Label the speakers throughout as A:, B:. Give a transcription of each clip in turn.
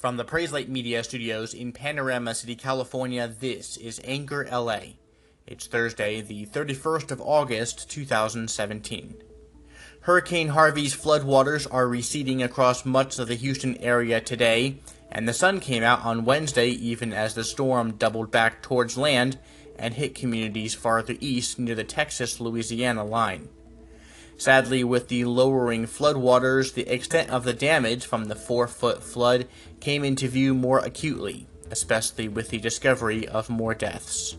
A: From the Praise Light Media Studios in Panorama City, California, this is Anchor LA. It's Thursday, the 31st of August, 2017. Hurricane Harvey's floodwaters are receding across much of the Houston area today, and the sun came out on Wednesday even as the storm doubled back towards land and hit communities farther east near the Texas Louisiana line. Sadly, with the lowering floodwaters, the extent of the damage from the four foot flood came into view more acutely, especially with the discovery of more deaths.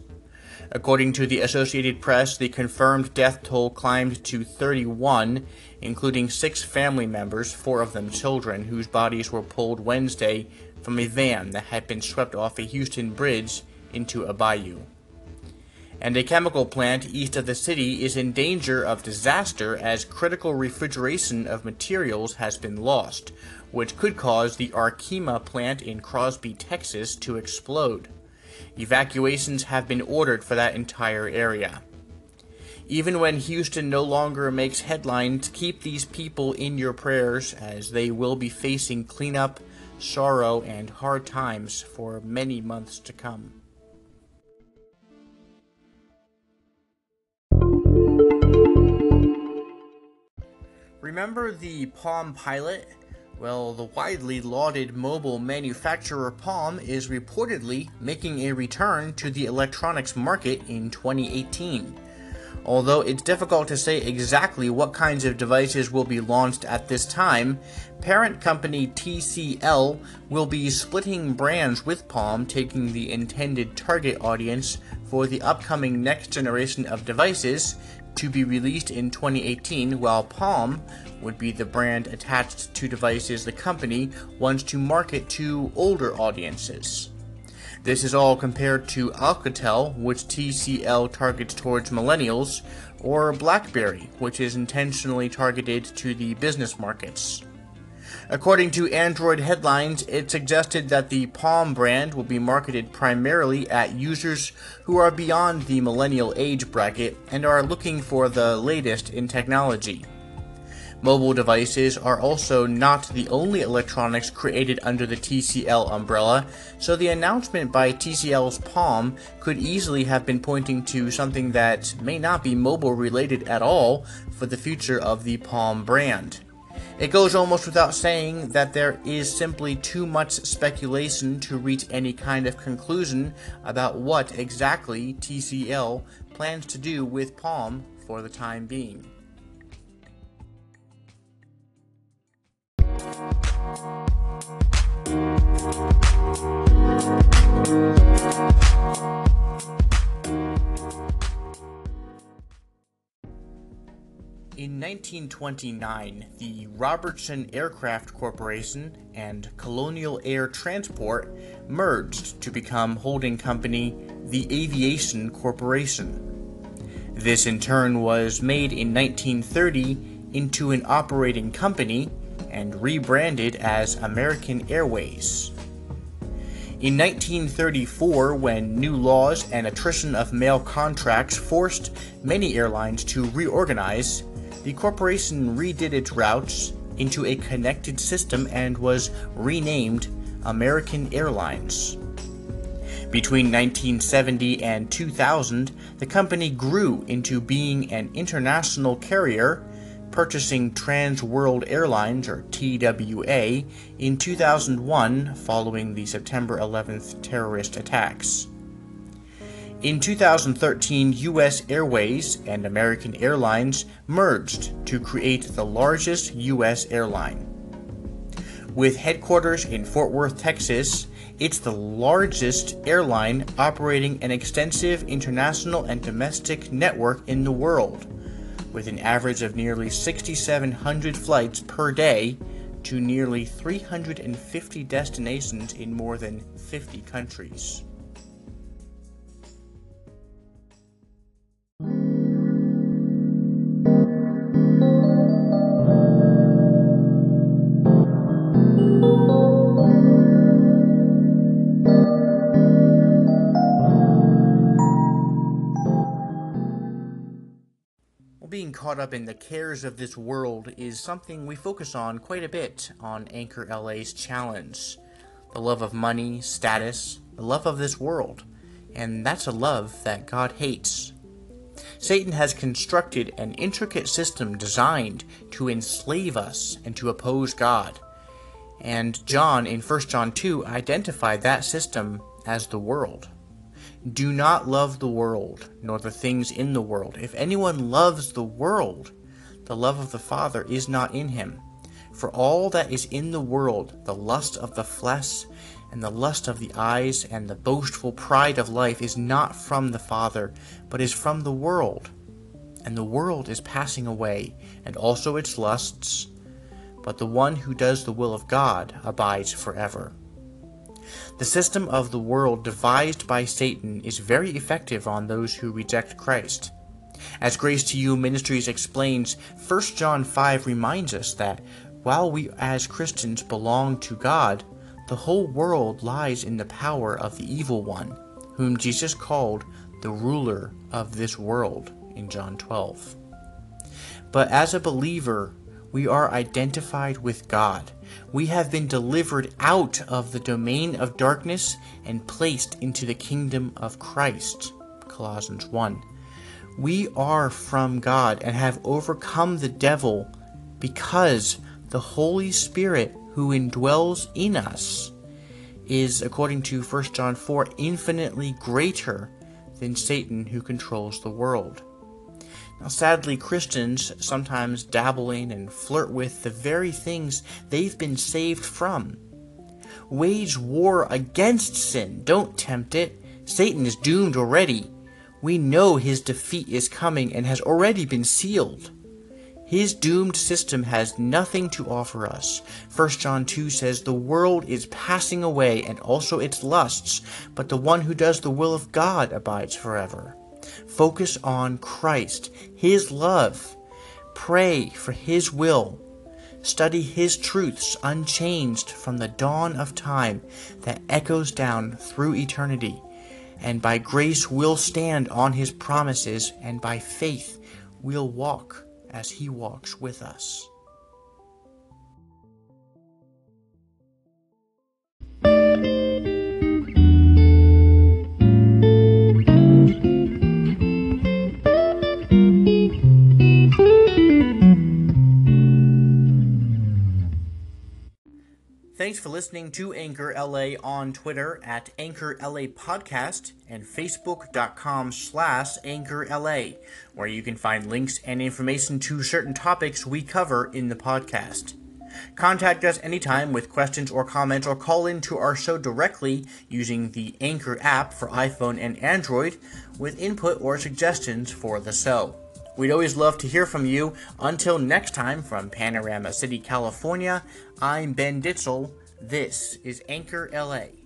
A: According to the Associated Press, the confirmed death toll climbed to 31, including six family members, four of them children, whose bodies were pulled Wednesday from a van that had been swept off a Houston bridge into a bayou and a chemical plant east of the city is in danger of disaster as critical refrigeration of materials has been lost, which could cause the Arkema plant in Crosby, Texas to explode. Evacuations have been ordered for that entire area. Even when Houston no longer makes headlines, keep these people in your prayers as they will be facing cleanup, sorrow, and hard times for many months to come. Remember the Palm Pilot? Well, the widely lauded mobile manufacturer Palm is reportedly making a return to the electronics market in 2018. Although it's difficult to say exactly what kinds of devices will be launched at this time, parent company TCL will be splitting brands with Palm, taking the intended target audience for the upcoming next generation of devices to be released in 2018, while Palm would be the brand attached to devices the company wants to market to older audiences. This is all compared to Alcatel, which TCL targets towards millennials, or BlackBerry, which is intentionally targeted to the business markets. According to Android headlines, it suggested that the Palm brand will be marketed primarily at users who are beyond the millennial age bracket and are looking for the latest in technology. Mobile devices are also not the only electronics created under the TCL umbrella, so the announcement by TCL's Palm could easily have been pointing to something that may not be mobile related at all for the future of the Palm brand. It goes almost without saying that there is simply too much speculation to reach any kind of conclusion about what exactly TCL plans to do with Palm for the time being. In 1929, the Robertson Aircraft Corporation and Colonial Air Transport merged to become holding company the Aviation Corporation. This in turn was made in 1930 into an operating company and rebranded as American Airways. In 1934, when new laws and attrition of mail contracts forced many airlines to reorganize, the corporation redid its routes into a connected system and was renamed American Airlines. Between 1970 and 2000, the company grew into being an international carrier, purchasing Trans World Airlines, or TWA, in 2001 following the September 11th terrorist attacks. In 2013, U.S. Airways and American Airlines merged to create the largest U.S. airline. With headquarters in Fort Worth, Texas, it's the largest airline operating an extensive international and domestic network in the world, with an average of nearly 6,700 flights per day to nearly 350 destinations in more than 50 countries. Caught up in the cares of this world is something we focus on quite a bit on Anchor LA's challenge. the love of money, status, the love of this world, and that's a love that God hates. Satan has constructed an intricate system designed to enslave us and to oppose God. And John in 1 John 2 identified that system as the world. Do not love the world, nor the things in the world. If anyone loves the world, the love of the Father is not in him. For all that is in the world, the lust of the flesh, and the lust of the eyes, and the boastful pride of life, is not from the Father, but is from the world. And the world is passing away, and also its lusts, but the one who does the will of God abides forever. The system of the world devised by Satan is very effective on those who reject Christ. As Grace to You Ministries explains, 1 John 5 reminds us that while we as Christians belong to God, the whole world lies in the power of the evil one, whom Jesus called the ruler of this world in John 12. But as a believer, we are identified with God. We have been delivered out of the domain of darkness and placed into the kingdom of Christ. Colossians 1. We are from God and have overcome the devil because the Holy Spirit who indwells in us is, according to 1 John 4, infinitely greater than Satan who controls the world. Now, sadly, Christians sometimes dabble in and flirt with the very things they've been saved from. Wage war against sin, don't tempt it. Satan is doomed already. We know his defeat is coming and has already been sealed. His doomed system has nothing to offer us. 1 John 2 says, The world is passing away and also its lusts, but the one who does the will of God abides forever. Focus on Christ, His love. Pray for His will. Study His truths unchanged from the dawn of time that echoes down through eternity. And by grace we'll stand on His promises, and by faith we'll walk as He walks with us. Thanks for listening to Anchor LA on Twitter at Anchor LA Podcast and Facebook.com slash Anchor LA, where you can find links and information to certain topics we cover in the podcast. Contact us anytime with questions or comments or call in to our show directly using the Anchor app for iPhone and Android with input or suggestions for the show. We'd always love to hear from you. Until next time, from Panorama City, California, I'm Ben Ditzel. This is Anchor LA.